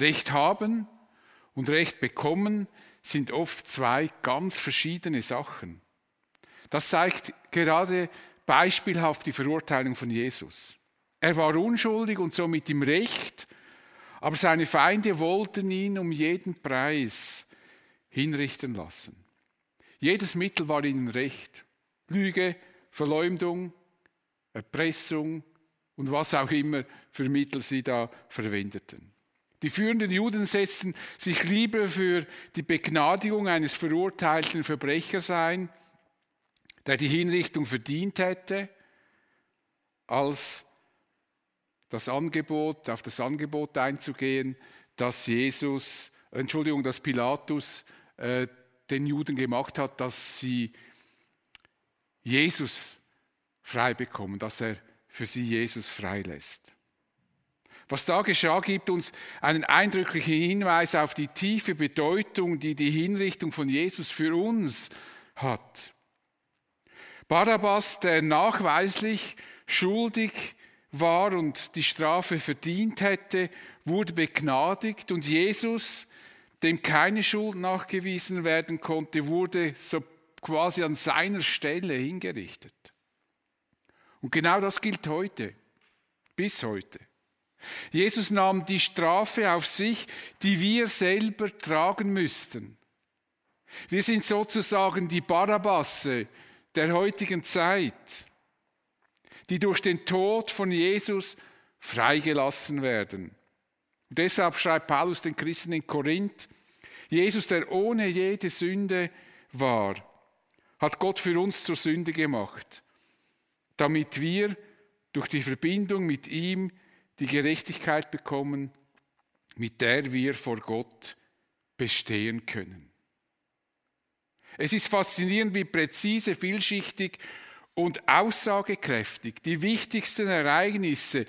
Recht haben und Recht bekommen sind oft zwei ganz verschiedene Sachen. Das zeigt gerade beispielhaft die Verurteilung von Jesus. Er war unschuldig und somit im Recht, aber seine Feinde wollten ihn um jeden Preis hinrichten lassen. Jedes Mittel war ihnen recht. Lüge, Verleumdung, Erpressung und was auch immer für Mittel sie da verwendeten. Die führenden Juden setzten sich lieber für die Begnadigung eines verurteilten Verbrechers ein, der die Hinrichtung verdient hätte, als das Angebot, auf das Angebot einzugehen, dass Jesus, Entschuldigung, dass Pilatus äh, den Juden gemacht hat, dass sie Jesus frei bekommen, dass er für sie Jesus freilässt. Was da geschah, gibt uns einen eindrücklichen Hinweis auf die tiefe Bedeutung, die die Hinrichtung von Jesus für uns hat. Barabbas, der nachweislich schuldig war und die Strafe verdient hätte, wurde begnadigt und Jesus, dem keine Schuld nachgewiesen werden konnte, wurde so quasi an seiner Stelle hingerichtet. Und genau das gilt heute, bis heute. Jesus nahm die Strafe auf sich, die wir selber tragen müssten. Wir sind sozusagen die Barabasse der heutigen Zeit, die durch den Tod von Jesus freigelassen werden. Und deshalb schreibt Paulus den Christen in Korinth, Jesus, der ohne jede Sünde war, hat Gott für uns zur Sünde gemacht, damit wir durch die Verbindung mit ihm die Gerechtigkeit bekommen, mit der wir vor Gott bestehen können. Es ist faszinierend, wie präzise, vielschichtig und aussagekräftig die wichtigsten Ereignisse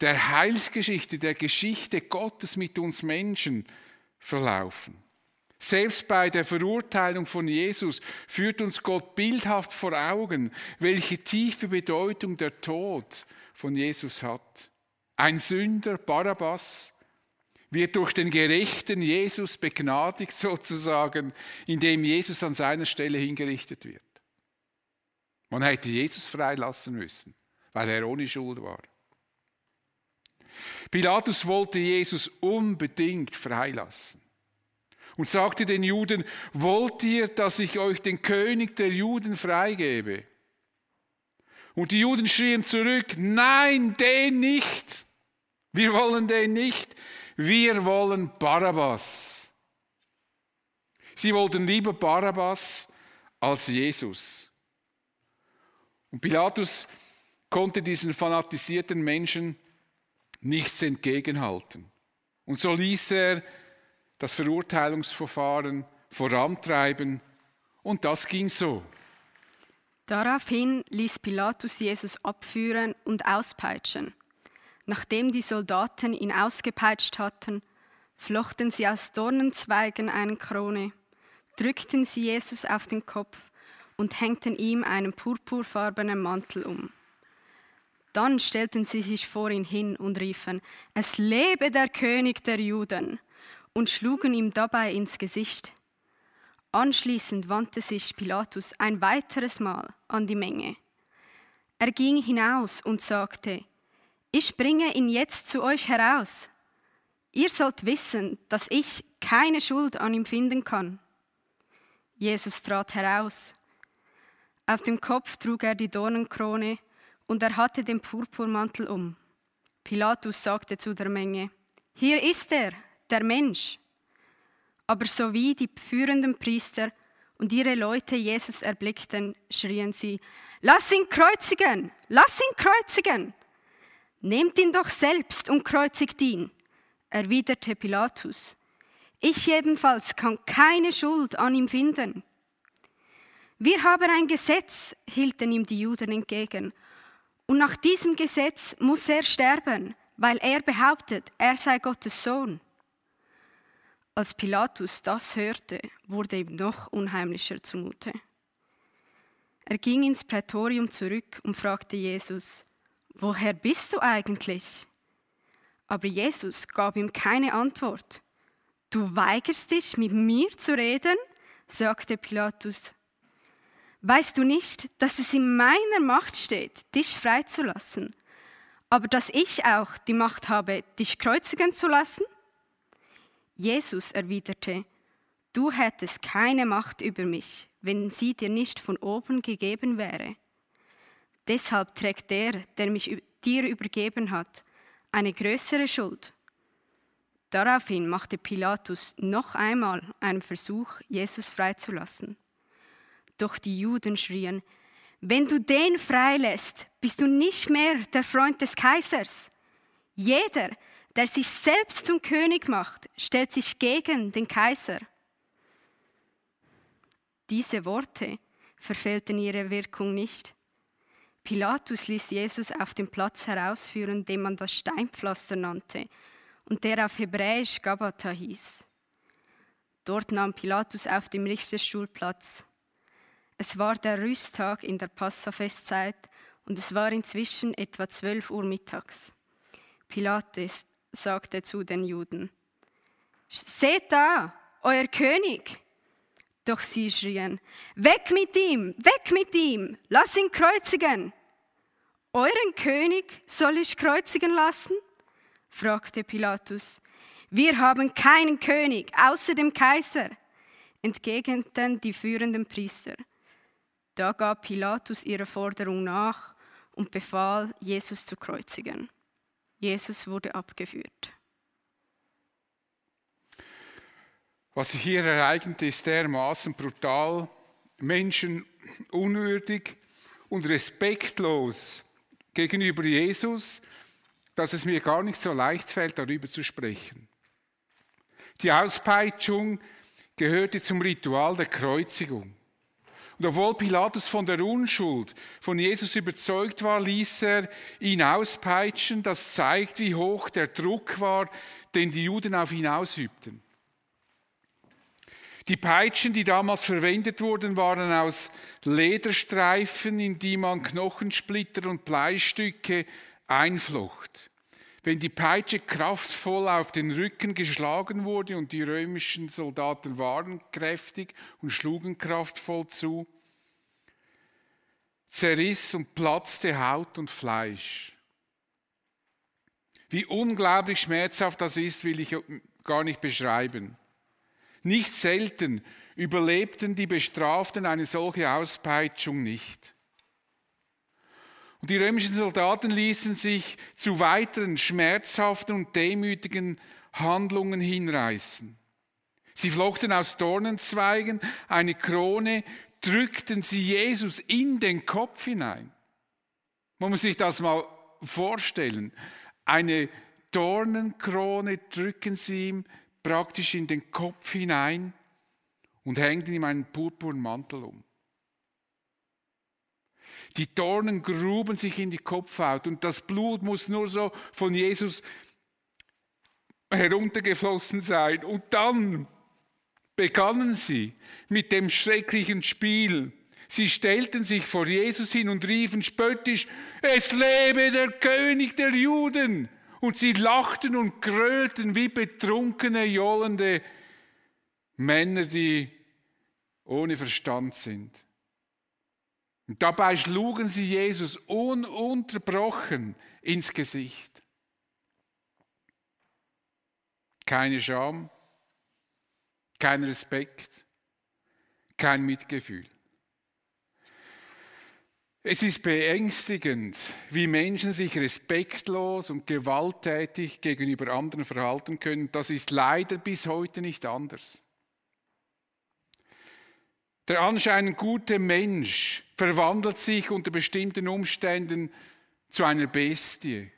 der Heilsgeschichte, der Geschichte Gottes mit uns Menschen verlaufen. Selbst bei der Verurteilung von Jesus führt uns Gott bildhaft vor Augen, welche tiefe Bedeutung der Tod von Jesus hat. Ein Sünder, Barabbas, wird durch den gerechten Jesus begnadigt sozusagen, indem Jesus an seiner Stelle hingerichtet wird. Man hätte Jesus freilassen müssen, weil er ohne Schuld war. Pilatus wollte Jesus unbedingt freilassen und sagte den Juden, wollt ihr, dass ich euch den König der Juden freigebe? Und die Juden schrien zurück, nein, den nicht. Wir wollen den nicht. Wir wollen Barabbas. Sie wollten lieber Barabbas als Jesus. Und Pilatus konnte diesen fanatisierten Menschen nichts entgegenhalten. Und so ließ er das Verurteilungsverfahren vorantreiben und das ging so. Daraufhin ließ Pilatus Jesus abführen und auspeitschen. Nachdem die Soldaten ihn ausgepeitscht hatten, flochten sie aus Dornenzweigen eine Krone, drückten sie Jesus auf den Kopf und hängten ihm einen purpurfarbenen Mantel um. Dann stellten sie sich vor ihn hin und riefen, es lebe der König der Juden, und schlugen ihm dabei ins Gesicht. Anschließend wandte sich Pilatus ein weiteres Mal an die Menge. Er ging hinaus und sagte, ich bringe ihn jetzt zu euch heraus. Ihr sollt wissen, dass ich keine Schuld an ihm finden kann. Jesus trat heraus. Auf dem Kopf trug er die Dornenkrone und er hatte den Purpurmantel um. Pilatus sagte zu der Menge, hier ist er, der Mensch. Aber sowie die führenden Priester und ihre Leute Jesus erblickten, schrien sie, lass ihn kreuzigen, lass ihn kreuzigen. Nehmt ihn doch selbst und kreuzigt ihn, erwiderte Pilatus. Ich jedenfalls kann keine Schuld an ihm finden. Wir haben ein Gesetz, hielten ihm die Juden entgegen. Und nach diesem Gesetz muss er sterben, weil er behauptet, er sei Gottes Sohn. Als Pilatus das hörte, wurde ihm noch unheimlicher zumute. Er ging ins Prätorium zurück und fragte Jesus, woher bist du eigentlich? Aber Jesus gab ihm keine Antwort. Du weigerst dich, mit mir zu reden? sagte Pilatus. Weißt du nicht, dass es in meiner Macht steht, dich freizulassen, aber dass ich auch die Macht habe, dich kreuzigen zu lassen? Jesus erwiderte, du hättest keine Macht über mich, wenn sie dir nicht von oben gegeben wäre. Deshalb trägt der, der mich dir übergeben hat, eine größere Schuld. Daraufhin machte Pilatus noch einmal einen Versuch, Jesus freizulassen. Doch die Juden schrien, wenn du den freilässt, bist du nicht mehr der Freund des Kaisers. Jeder, der sich selbst zum König macht, stellt sich gegen den Kaiser. Diese Worte verfehlten ihre Wirkung nicht. Pilatus ließ Jesus auf den Platz herausführen, den man das Steinpflaster nannte und der auf Hebräisch Gabata hieß. Dort nahm Pilatus auf dem Richterstuhl Platz. Es war der Rüsttag in der Passafestzeit und es war inzwischen etwa zwölf Uhr mittags. Pilatus sagte zu den Juden, Seht da, euer König! Doch sie schrien, Weg mit ihm, weg mit ihm, lass ihn kreuzigen. Euren König soll ich kreuzigen lassen? fragte Pilatus. Wir haben keinen König außer dem Kaiser, entgegneten die führenden Priester. Da gab Pilatus ihrer Forderung nach und befahl, Jesus zu kreuzigen. Jesus wurde abgeführt. Was sich hier ereignet, ist dermaßen brutal, menschenunwürdig und respektlos gegenüber Jesus, dass es mir gar nicht so leicht fällt, darüber zu sprechen. Die Auspeitschung gehörte zum Ritual der Kreuzigung. Und obwohl Pilatus von der Unschuld von Jesus überzeugt war, ließ er ihn auspeitschen. Das zeigt, wie hoch der Druck war, den die Juden auf ihn ausübten. Die Peitschen, die damals verwendet wurden, waren aus Lederstreifen, in die man Knochensplitter und Bleistücke einflocht. Wenn die Peitsche kraftvoll auf den Rücken geschlagen wurde und die römischen Soldaten waren kräftig und schlugen kraftvoll zu, zerriss und platzte Haut und Fleisch. Wie unglaublich schmerzhaft das ist, will ich gar nicht beschreiben. Nicht selten überlebten die Bestraften eine solche Auspeitschung nicht. Und die römischen Soldaten ließen sich zu weiteren schmerzhaften und demütigen Handlungen hinreißen. Sie flochten aus Dornenzweigen eine Krone, drückten sie Jesus in den Kopf hinein. Man muss sich das mal vorstellen. Eine Dornenkrone drücken sie ihm praktisch in den Kopf hinein und hängten ihm einen purpurnen Mantel um. Die Dornen gruben sich in die Kopfhaut und das Blut muss nur so von Jesus heruntergeflossen sein. Und dann begannen sie mit dem schrecklichen Spiel. Sie stellten sich vor Jesus hin und riefen spöttisch, es lebe der König der Juden. Und sie lachten und grölten wie betrunkene, johlende Männer, die ohne Verstand sind. Und dabei schlugen sie Jesus ununterbrochen ins Gesicht. Keine Scham, kein Respekt, kein Mitgefühl. Es ist beängstigend, wie Menschen sich respektlos und gewalttätig gegenüber anderen verhalten können. Das ist leider bis heute nicht anders. Der anscheinend gute Mensch verwandelt sich unter bestimmten Umständen zu einer Bestie.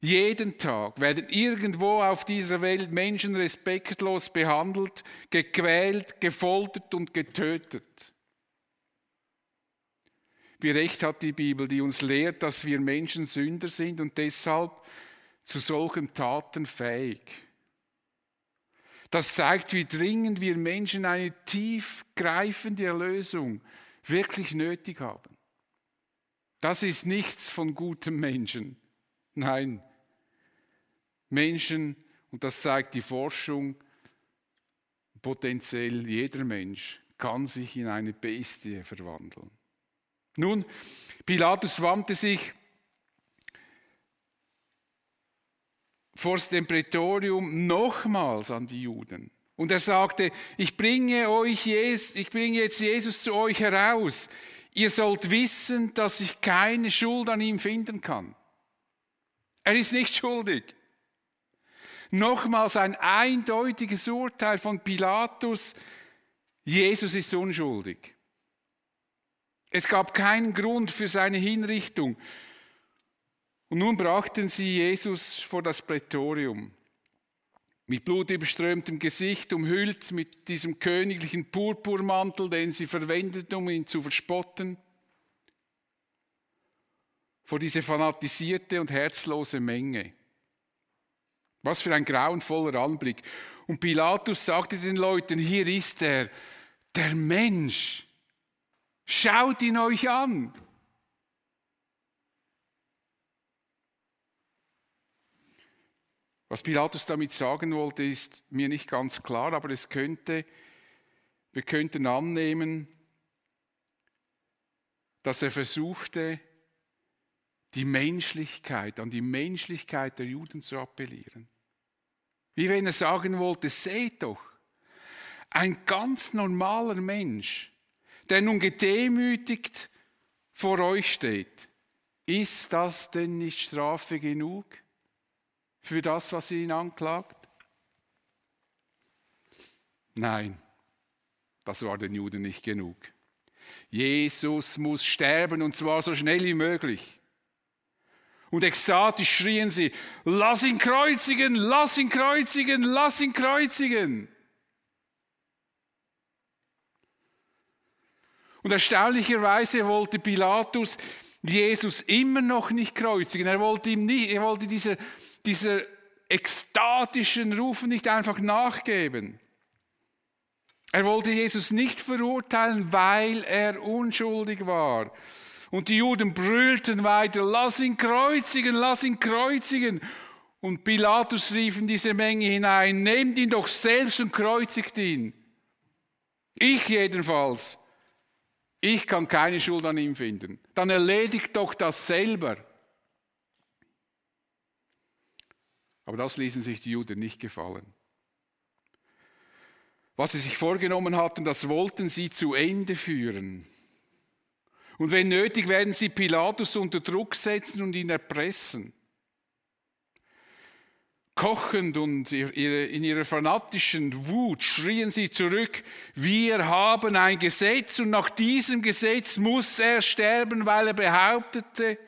Jeden Tag werden irgendwo auf dieser Welt Menschen respektlos behandelt, gequält, gefoltert und getötet. Wie recht hat die Bibel, die uns lehrt, dass wir Menschen Sünder sind und deshalb zu solchen Taten fähig. Das zeigt, wie dringend wir Menschen eine tiefgreifende Erlösung wirklich nötig haben. Das ist nichts von gutem Menschen. Nein, Menschen, und das zeigt die Forschung, potenziell jeder Mensch kann sich in eine Bestie verwandeln. Nun, Pilatus wandte sich vor dem Prätorium nochmals an die Juden. Und er sagte, ich bringe, euch Jesus, ich bringe jetzt Jesus zu euch heraus. Ihr sollt wissen, dass ich keine Schuld an ihm finden kann. Er ist nicht schuldig. Nochmals ein eindeutiges Urteil von Pilatus. Jesus ist unschuldig. Es gab keinen Grund für seine Hinrichtung. Und nun brachten sie Jesus vor das Prätorium. Mit blutüberströmtem Gesicht, umhüllt mit diesem königlichen Purpurmantel, den sie verwendeten, um ihn zu verspotten. Vor diese fanatisierte und herzlose Menge. Was für ein grauenvoller Anblick. Und Pilatus sagte den Leuten, hier ist er, der Mensch. Schaut ihn euch an. Was Pilatus damit sagen wollte, ist mir nicht ganz klar, aber es könnte, wir könnten annehmen, dass er versuchte, die Menschlichkeit, an die Menschlichkeit der Juden zu appellieren. Wie wenn er sagen wollte, seht doch, ein ganz normaler Mensch, der nun gedemütigt vor euch steht, ist das denn nicht Strafe genug? für das, was ihn anklagt? Nein, das war den Juden nicht genug. Jesus muss sterben und zwar so schnell wie möglich. Und ekstatisch schrien sie, lass ihn kreuzigen, lass ihn kreuzigen, lass ihn kreuzigen. Und erstaunlicherweise wollte Pilatus Jesus immer noch nicht kreuzigen. Er wollte ihm nicht, er wollte diese dieser ekstatischen Rufen nicht einfach nachgeben. Er wollte Jesus nicht verurteilen, weil er unschuldig war. Und die Juden brüllten weiter, lass ihn kreuzigen, lass ihn kreuzigen. Und Pilatus rief in diese Menge hinein, nehmt ihn doch selbst und kreuzigt ihn. Ich jedenfalls, ich kann keine Schuld an ihm finden. Dann erledigt doch das selber. Aber das ließen sich die Juden nicht gefallen. Was sie sich vorgenommen hatten, das wollten sie zu Ende führen. Und wenn nötig, werden sie Pilatus unter Druck setzen und ihn erpressen. Kochend und in ihrer fanatischen Wut schrien sie zurück, wir haben ein Gesetz und nach diesem Gesetz muss er sterben, weil er behauptete,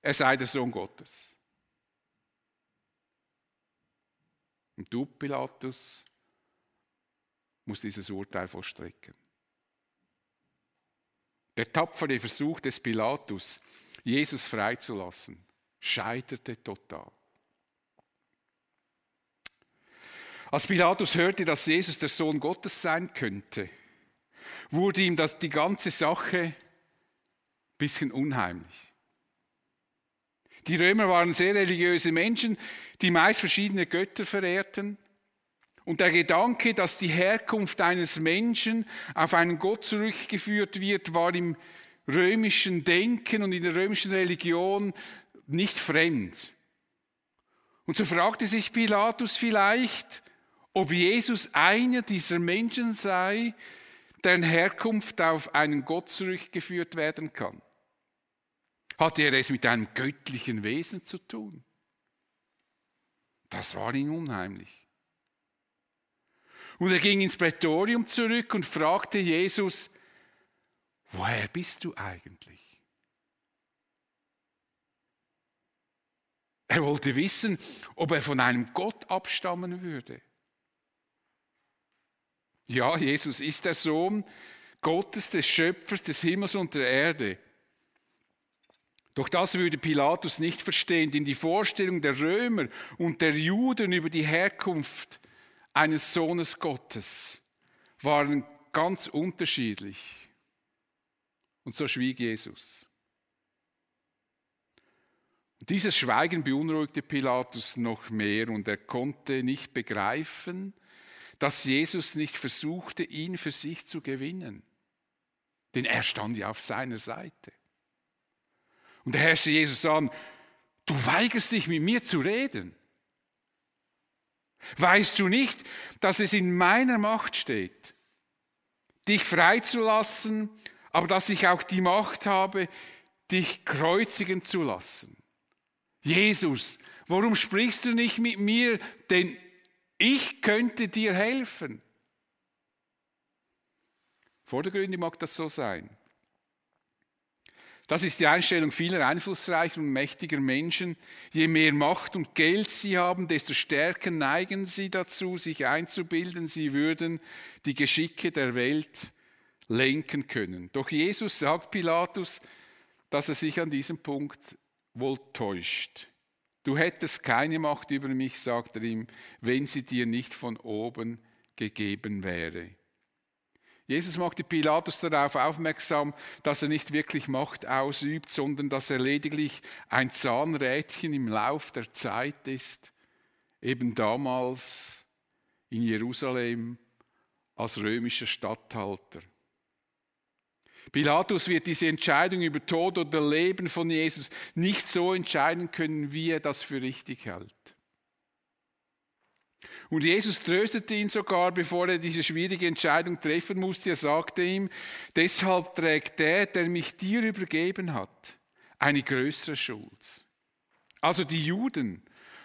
er sei der Sohn Gottes. Und du, Pilatus, musst dieses Urteil vollstrecken. Der tapfere Versuch des Pilatus, Jesus freizulassen, scheiterte total. Als Pilatus hörte, dass Jesus der Sohn Gottes sein könnte, wurde ihm die ganze Sache ein bisschen unheimlich. Die Römer waren sehr religiöse Menschen, die meist verschiedene Götter verehrten. Und der Gedanke, dass die Herkunft eines Menschen auf einen Gott zurückgeführt wird, war im römischen Denken und in der römischen Religion nicht fremd. Und so fragte sich Pilatus vielleicht, ob Jesus einer dieser Menschen sei, deren Herkunft auf einen Gott zurückgeführt werden kann. Hatte er es mit einem göttlichen Wesen zu tun? Das war ihm unheimlich. Und er ging ins Prätorium zurück und fragte Jesus, woher bist du eigentlich? Er wollte wissen, ob er von einem Gott abstammen würde. Ja, Jesus ist der Sohn Gottes, des Schöpfers des Himmels und der Erde. Doch das würde Pilatus nicht verstehen, denn die Vorstellung der Römer und der Juden über die Herkunft eines Sohnes Gottes waren ganz unterschiedlich. Und so schwieg Jesus. Dieses Schweigen beunruhigte Pilatus noch mehr und er konnte nicht begreifen, dass Jesus nicht versuchte, ihn für sich zu gewinnen. Denn er stand ja auf seiner Seite. Und er herrschte Jesus an, du weigerst dich mit mir zu reden. Weißt du nicht, dass es in meiner Macht steht, dich freizulassen, aber dass ich auch die Macht habe, dich kreuzigen zu lassen? Jesus, warum sprichst du nicht mit mir? Denn ich könnte dir helfen. Vordergründig mag das so sein. Das ist die Einstellung vieler einflussreicher und mächtiger Menschen. Je mehr Macht und Geld sie haben, desto stärker neigen sie dazu, sich einzubilden, sie würden die Geschicke der Welt lenken können. Doch Jesus sagt Pilatus, dass er sich an diesem Punkt wohl täuscht. Du hättest keine Macht über mich, sagt er ihm, wenn sie dir nicht von oben gegeben wäre. Jesus machte Pilatus darauf aufmerksam, dass er nicht wirklich Macht ausübt, sondern dass er lediglich ein Zahnrädchen im Lauf der Zeit ist, eben damals in Jerusalem als römischer Statthalter. Pilatus wird diese Entscheidung über Tod oder Leben von Jesus nicht so entscheiden können, wie er das für richtig hält. Und Jesus tröstete ihn sogar, bevor er diese schwierige Entscheidung treffen musste. Er sagte ihm, deshalb trägt der, der mich dir übergeben hat, eine größere Schuld. Also die Juden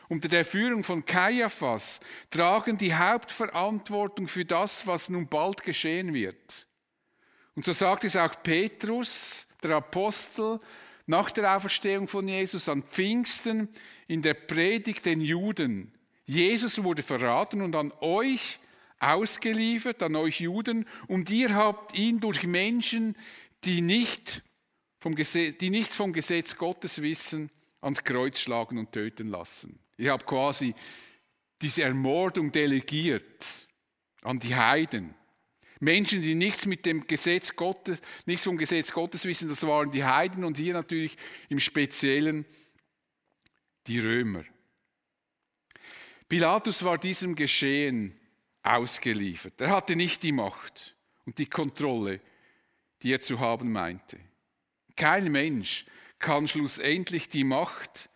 unter der Führung von Kaiaphas tragen die Hauptverantwortung für das, was nun bald geschehen wird. Und so sagt es auch Petrus, der Apostel, nach der Auferstehung von Jesus an Pfingsten in der Predigt den Juden. Jesus wurde verraten und an euch ausgeliefert, an euch Juden, und ihr habt ihn durch Menschen, die, nicht vom Gesetz, die nichts vom Gesetz Gottes wissen, ans Kreuz schlagen und töten lassen. Ihr habt quasi diese Ermordung delegiert an die Heiden. Menschen, die nichts mit dem Gesetz Gottes, nichts vom Gesetz Gottes wissen, das waren die Heiden und hier natürlich im Speziellen die Römer. Pilatus war diesem Geschehen ausgeliefert. Er hatte nicht die Macht und die Kontrolle, die er zu haben meinte. Kein Mensch kann schlussendlich die Macht,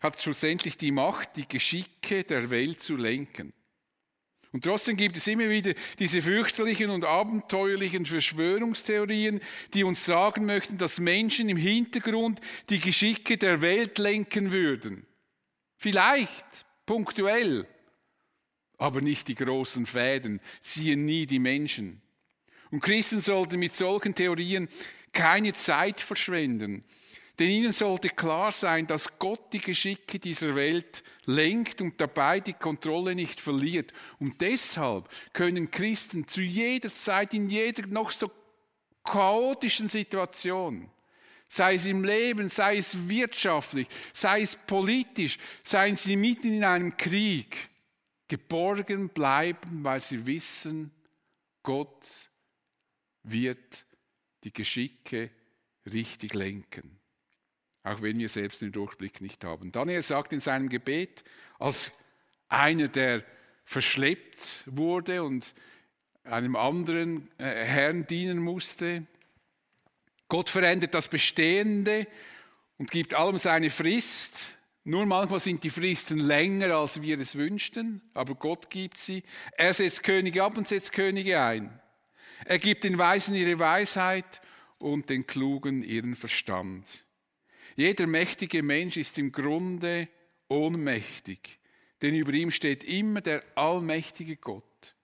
hat schlussendlich die Macht, die Geschicke der Welt zu lenken. Und trotzdem gibt es immer wieder diese fürchterlichen und abenteuerlichen Verschwörungstheorien, die uns sagen möchten, dass Menschen im Hintergrund die Geschicke der Welt lenken würden. Vielleicht punktuell, aber nicht die großen Fäden, ziehen nie die Menschen. Und Christen sollten mit solchen Theorien keine Zeit verschwenden, denn ihnen sollte klar sein, dass Gott die Geschicke dieser Welt lenkt und dabei die Kontrolle nicht verliert. Und deshalb können Christen zu jeder Zeit, in jeder noch so chaotischen Situation, sei es im Leben, sei es wirtschaftlich, sei es politisch, seien sie mitten in einem Krieg, geborgen bleiben, weil sie wissen, Gott wird die Geschicke richtig lenken. Auch wenn wir selbst den Durchblick nicht haben. Daniel sagt in seinem Gebet, als einer, der verschleppt wurde und einem anderen äh, Herrn dienen musste, Gott verändert das Bestehende und gibt allem seine Frist. Nur manchmal sind die Fristen länger, als wir es wünschten, aber Gott gibt sie. Er setzt Könige ab und setzt Könige ein. Er gibt den Weisen ihre Weisheit und den Klugen ihren Verstand. Jeder mächtige Mensch ist im Grunde ohnmächtig, denn über ihm steht immer der allmächtige Gott,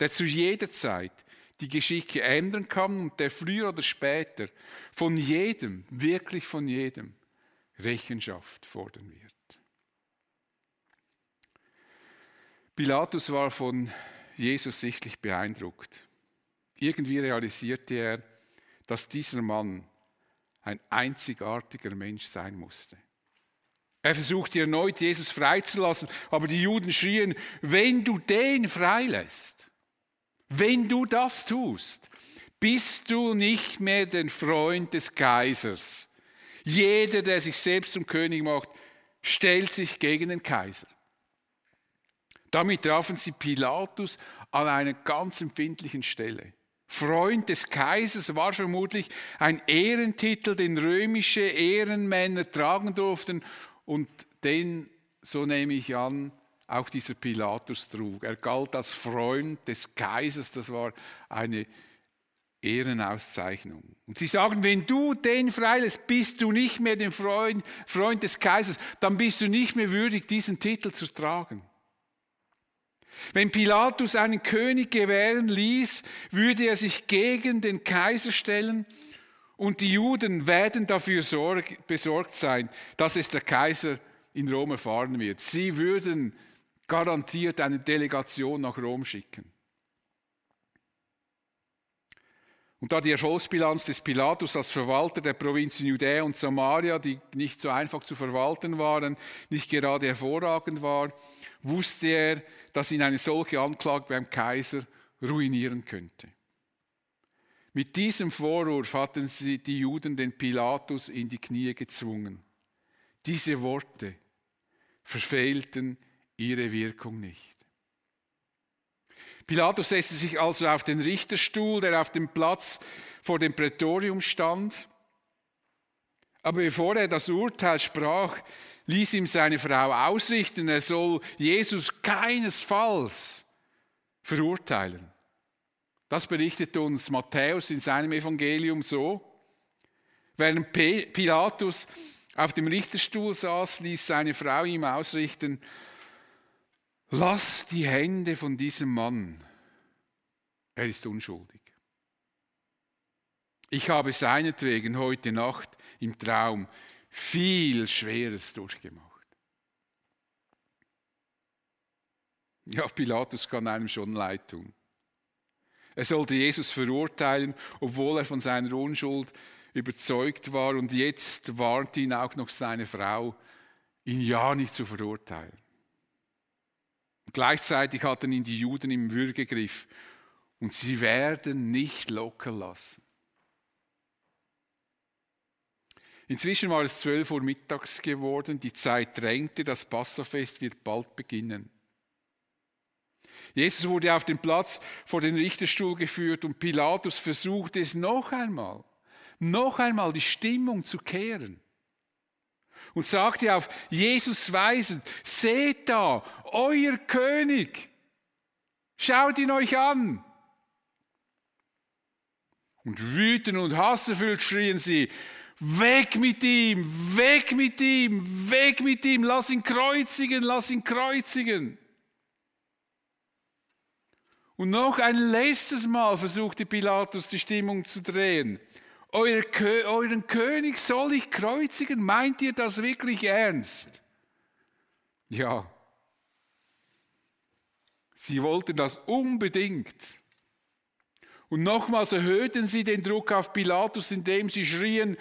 der zu jeder Zeit die Geschicke ändern kann und der früher oder später von jedem, wirklich von jedem, Rechenschaft fordern wird. Pilatus war von Jesus sichtlich beeindruckt. Irgendwie realisierte er, dass dieser Mann ein einzigartiger Mensch sein musste. Er versuchte erneut, Jesus freizulassen, aber die Juden schrien, wenn du den freilässt, wenn du das tust, bist du nicht mehr der Freund des Kaisers. Jeder, der sich selbst zum König macht, stellt sich gegen den Kaiser. Damit trafen sie Pilatus an einer ganz empfindlichen Stelle. Freund des Kaisers war vermutlich ein Ehrentitel, den römische Ehrenmänner tragen durften und den, so nehme ich an, auch dieser Pilatus trug. Er galt als Freund des Kaisers, das war eine Ehrenauszeichnung. Und sie sagen, wenn du den freilässt, bist du nicht mehr der Freund, Freund des Kaisers, dann bist du nicht mehr würdig, diesen Titel zu tragen. Wenn Pilatus einen König gewähren ließ, würde er sich gegen den Kaiser stellen und die Juden werden dafür besorgt sein, dass es der Kaiser in Rom erfahren wird. Sie würden garantiert eine Delegation nach Rom schicken. Und da die Erfolgsbilanz des Pilatus als Verwalter der Provinzen Judäa und Samaria, die nicht so einfach zu verwalten waren, nicht gerade hervorragend war, wusste er, dass ihn eine solche Anklage beim Kaiser ruinieren könnte. Mit diesem Vorwurf hatten sie die Juden den Pilatus in die Knie gezwungen. Diese Worte verfehlten ihre Wirkung nicht. Pilatus setzte sich also auf den Richterstuhl, der auf dem Platz vor dem Prätorium stand. Aber bevor er das Urteil sprach, ließ ihm seine Frau ausrichten, er soll Jesus keinesfalls verurteilen. Das berichtet uns Matthäus in seinem Evangelium so. Während Pilatus auf dem Richterstuhl saß, ließ seine Frau ihm ausrichten, lass die Hände von diesem Mann, er ist unschuldig. Ich habe seinetwegen heute Nacht im Traum viel Schweres durchgemacht. Ja, Pilatus kann einem schon leid tun. Er sollte Jesus verurteilen, obwohl er von seiner Unschuld überzeugt war und jetzt warnt ihn auch noch seine Frau, ihn ja nicht zu verurteilen. Gleichzeitig hatten ihn die Juden im Würgegriff und sie werden nicht locker lassen. Inzwischen war es zwölf Uhr mittags geworden, die Zeit drängte, das Passafest wird bald beginnen. Jesus wurde auf den Platz vor den Richterstuhl geführt und Pilatus versuchte es noch einmal, noch einmal die Stimmung zu kehren. Und sagte auf Jesus weisend, seht da, euer König, schaut ihn euch an. Und wütend und hasserfüllt schrien sie, Weg mit ihm, weg mit ihm, weg mit ihm, lass ihn kreuzigen, lass ihn kreuzigen. Und noch ein letztes Mal versuchte Pilatus die Stimmung zu drehen. Euren König soll ich kreuzigen? Meint ihr das wirklich ernst? Ja. Sie wollten das unbedingt. Und nochmals erhöhten sie den Druck auf Pilatus, indem sie schrien,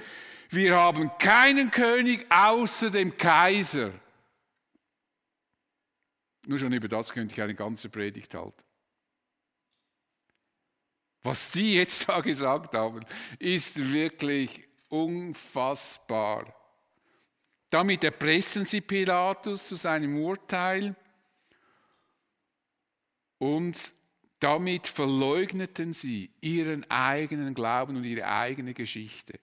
wir haben keinen König außer dem Kaiser. Nur schon über das könnte ich eine ganze Predigt halten. Was die jetzt da gesagt haben, ist wirklich unfassbar. Damit erpressen sie Pilatus zu seinem Urteil und damit verleugneten sie ihren eigenen Glauben und ihre eigene Geschichte.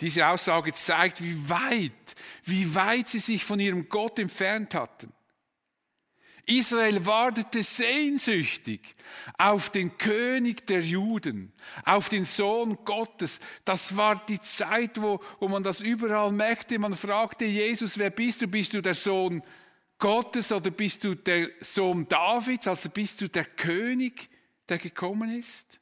Diese Aussage zeigt, wie weit, wie weit sie sich von ihrem Gott entfernt hatten. Israel wartete sehnsüchtig auf den König der Juden, auf den Sohn Gottes. Das war die Zeit, wo, wo man das überall merkte. Man fragte Jesus, wer bist du? Bist du der Sohn Gottes oder bist du der Sohn Davids? Also bist du der König, der gekommen ist?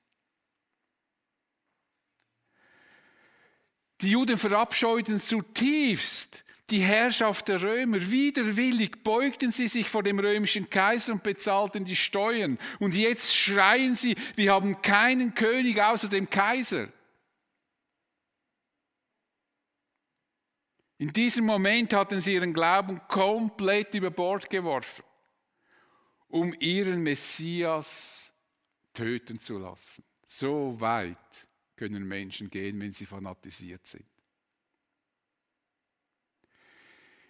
Die Juden verabscheuten zutiefst die Herrschaft der Römer. Widerwillig beugten sie sich vor dem römischen Kaiser und bezahlten die Steuern. Und jetzt schreien sie, wir haben keinen König außer dem Kaiser. In diesem Moment hatten sie ihren Glauben komplett über Bord geworfen, um ihren Messias töten zu lassen. So weit können Menschen gehen, wenn sie fanatisiert sind.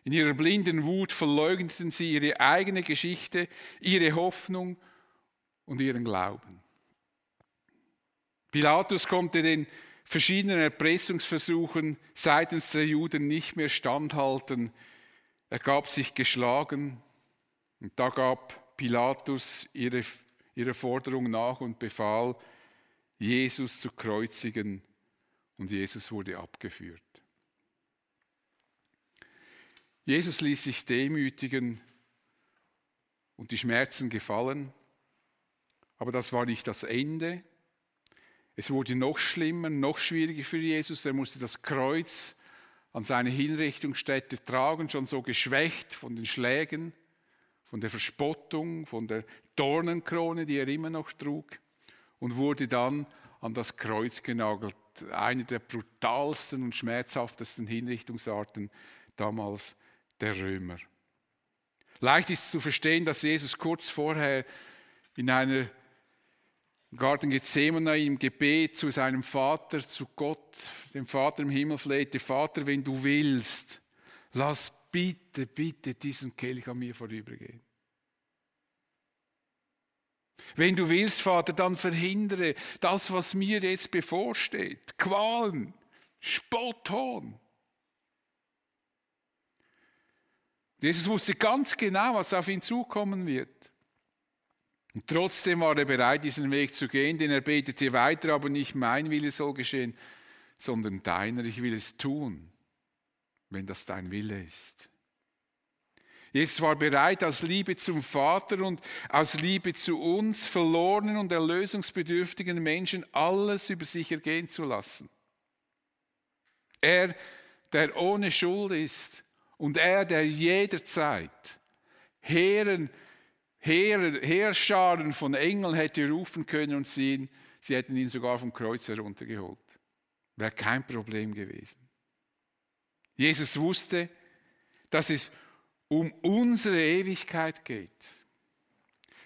In ihrer blinden Wut verleugneten sie ihre eigene Geschichte, ihre Hoffnung und ihren Glauben. Pilatus konnte den verschiedenen Erpressungsversuchen seitens der Juden nicht mehr standhalten. Er gab sich geschlagen und da gab Pilatus ihre, ihre Forderung nach und befahl, Jesus zu kreuzigen und Jesus wurde abgeführt. Jesus ließ sich demütigen und die Schmerzen gefallen, aber das war nicht das Ende. Es wurde noch schlimmer, noch schwieriger für Jesus. Er musste das Kreuz an seine Hinrichtungsstätte tragen, schon so geschwächt von den Schlägen, von der Verspottung, von der Dornenkrone, die er immer noch trug, und wurde dann an das Kreuz genagelt. Eine der brutalsten und schmerzhaftesten Hinrichtungsarten damals der Römer. Leicht ist zu verstehen, dass Jesus kurz vorher in einer im Garten Gethsemane im Gebet zu seinem Vater, zu Gott, dem Vater im Himmel flehte, Vater, wenn du willst, lass bitte, bitte diesen Kelch an mir vorübergehen. Wenn du willst, Vater, dann verhindere das, was mir jetzt bevorsteht. Qualen, Spott. Jesus wusste ganz genau, was auf ihn zukommen wird. Und trotzdem war er bereit, diesen Weg zu gehen, denn er betete weiter, aber nicht mein Wille soll geschehen, sondern deiner. Ich will es tun, wenn das dein Wille ist. Jesus war bereit, aus Liebe zum Vater und aus Liebe zu uns, verlorenen und erlösungsbedürftigen Menschen, alles über sich ergehen zu lassen. Er, der ohne Schuld ist und er, der jederzeit Heeren Heer, Heerscharen von Engeln hätte rufen können und sehen, sie hätten ihn sogar vom Kreuz heruntergeholt. Wäre kein Problem gewesen. Jesus wusste, dass es um unsere Ewigkeit geht.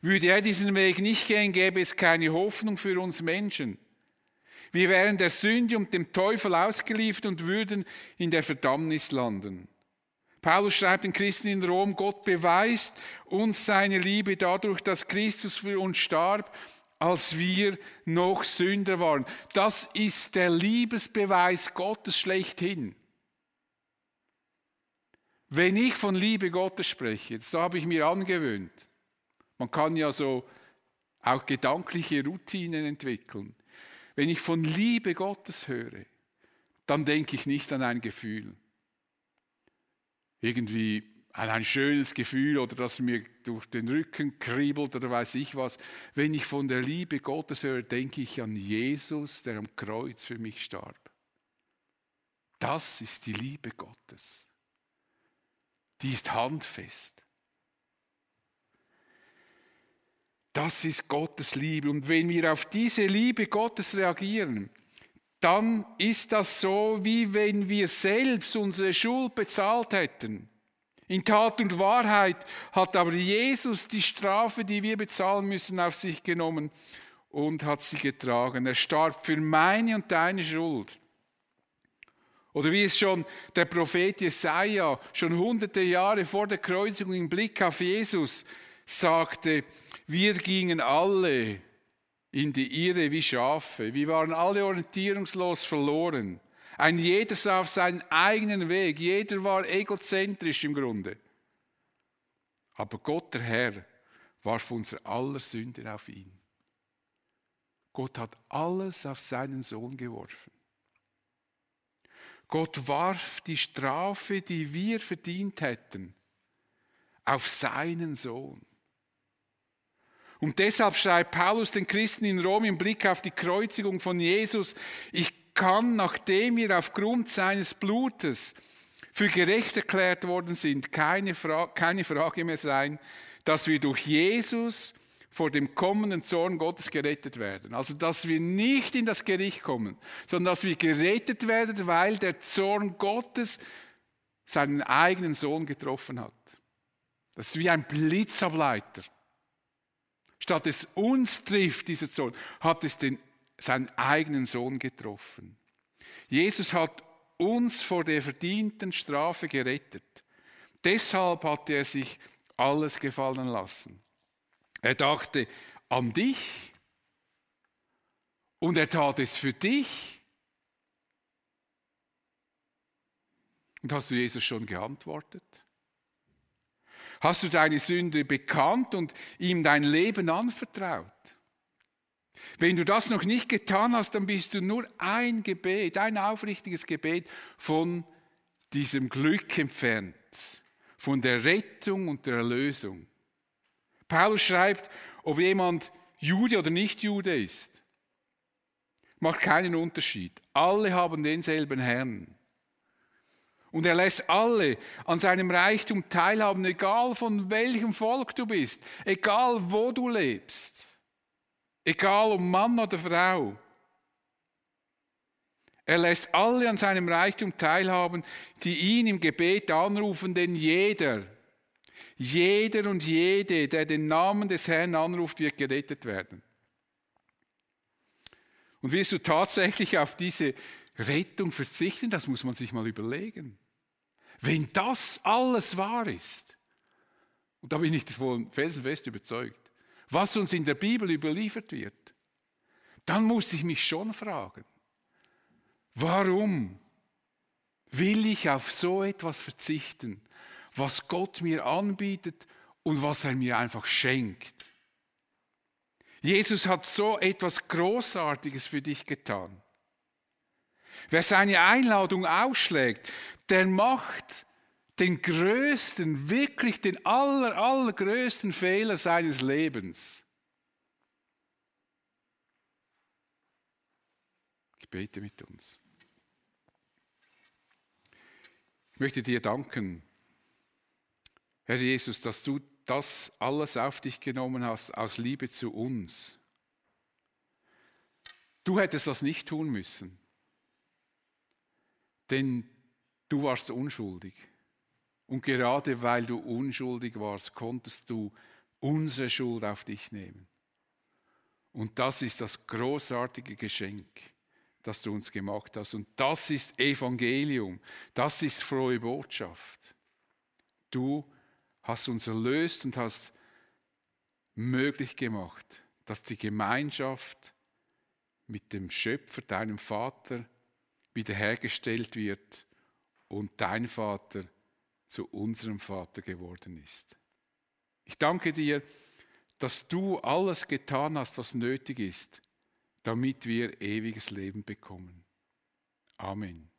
Würde er diesen Weg nicht gehen, gäbe es keine Hoffnung für uns Menschen. Wir wären der Sünde und dem Teufel ausgeliefert und würden in der Verdammnis landen. Paulus schreibt den Christen in Rom, Gott beweist uns seine Liebe dadurch, dass Christus für uns starb, als wir noch Sünder waren. Das ist der Liebesbeweis Gottes schlechthin. Wenn ich von Liebe Gottes spreche, das habe ich mir angewöhnt. Man kann ja so auch gedankliche Routinen entwickeln. Wenn ich von Liebe Gottes höre, dann denke ich nicht an ein Gefühl irgendwie ein schönes Gefühl oder das mir durch den Rücken kribbelt oder weiß ich was. Wenn ich von der Liebe Gottes höre, denke ich an Jesus, der am Kreuz für mich starb. Das ist die Liebe Gottes. Die ist handfest. Das ist Gottes Liebe. Und wenn wir auf diese Liebe Gottes reagieren, dann ist das so, wie wenn wir selbst unsere Schuld bezahlt hätten. In Tat und Wahrheit hat aber Jesus die Strafe, die wir bezahlen müssen, auf sich genommen und hat sie getragen. Er starb für meine und deine Schuld. Oder wie es schon der Prophet Jesaja schon hunderte Jahre vor der Kreuzigung im Blick auf Jesus sagte, wir gingen alle in die Irre wie Schafe. Wir waren alle orientierungslos verloren. Ein jeder sah auf seinen eigenen Weg. Jeder war egozentrisch im Grunde. Aber Gott, der Herr, warf unser aller Sünde auf ihn. Gott hat alles auf seinen Sohn geworfen. Gott warf die Strafe, die wir verdient hätten, auf seinen Sohn. Und deshalb schreibt Paulus den Christen in Rom im Blick auf die Kreuzigung von Jesus, ich kann, nachdem wir aufgrund seines Blutes für gerecht erklärt worden sind, keine, Fra keine Frage mehr sein, dass wir durch Jesus vor dem kommenden Zorn Gottes gerettet werden. Also, dass wir nicht in das Gericht kommen, sondern dass wir gerettet werden, weil der Zorn Gottes seinen eigenen Sohn getroffen hat. Das ist wie ein Blitzableiter. Statt es uns trifft, dieser Sohn, hat es den, seinen eigenen Sohn getroffen. Jesus hat uns vor der verdienten Strafe gerettet. Deshalb hatte er sich alles gefallen lassen. Er dachte an dich und er tat es für dich. Und hast du Jesus schon geantwortet? Hast du deine Sünde bekannt und ihm dein Leben anvertraut? Wenn du das noch nicht getan hast, dann bist du nur ein Gebet, ein aufrichtiges Gebet von diesem Glück entfernt, von der Rettung und der Erlösung. Paulus schreibt, ob jemand Jude oder nicht Jude ist, macht keinen Unterschied. Alle haben denselben Herrn. Und er lässt alle an seinem Reichtum teilhaben, egal von welchem Volk du bist, egal wo du lebst, egal ob Mann oder Frau. Er lässt alle an seinem Reichtum teilhaben, die ihn im Gebet anrufen, denn jeder, jeder und jede, der den Namen des Herrn anruft, wird gerettet werden. Und willst du tatsächlich auf diese Rettung verzichten? Das muss man sich mal überlegen. Wenn das alles wahr ist, und da bin ich davon felsenfest überzeugt, was uns in der Bibel überliefert wird, dann muss ich mich schon fragen, warum will ich auf so etwas verzichten, was Gott mir anbietet und was er mir einfach schenkt? Jesus hat so etwas Großartiges für dich getan. Wer seine Einladung ausschlägt, der macht den größten, wirklich den aller, allergrößten Fehler seines Lebens. Ich bete mit uns. Ich möchte dir danken, Herr Jesus, dass du das alles auf dich genommen hast aus Liebe zu uns. Du hättest das nicht tun müssen, denn du warst unschuldig. Und gerade weil du unschuldig warst, konntest du unsere Schuld auf dich nehmen. Und das ist das großartige Geschenk, das du uns gemacht hast. Und das ist Evangelium. Das ist frohe Botschaft. Du hast uns erlöst und hast möglich gemacht, dass die Gemeinschaft mit dem Schöpfer, deinem Vater, wiederhergestellt wird und dein Vater zu unserem Vater geworden ist. Ich danke dir, dass du alles getan hast, was nötig ist, damit wir ewiges Leben bekommen. Amen.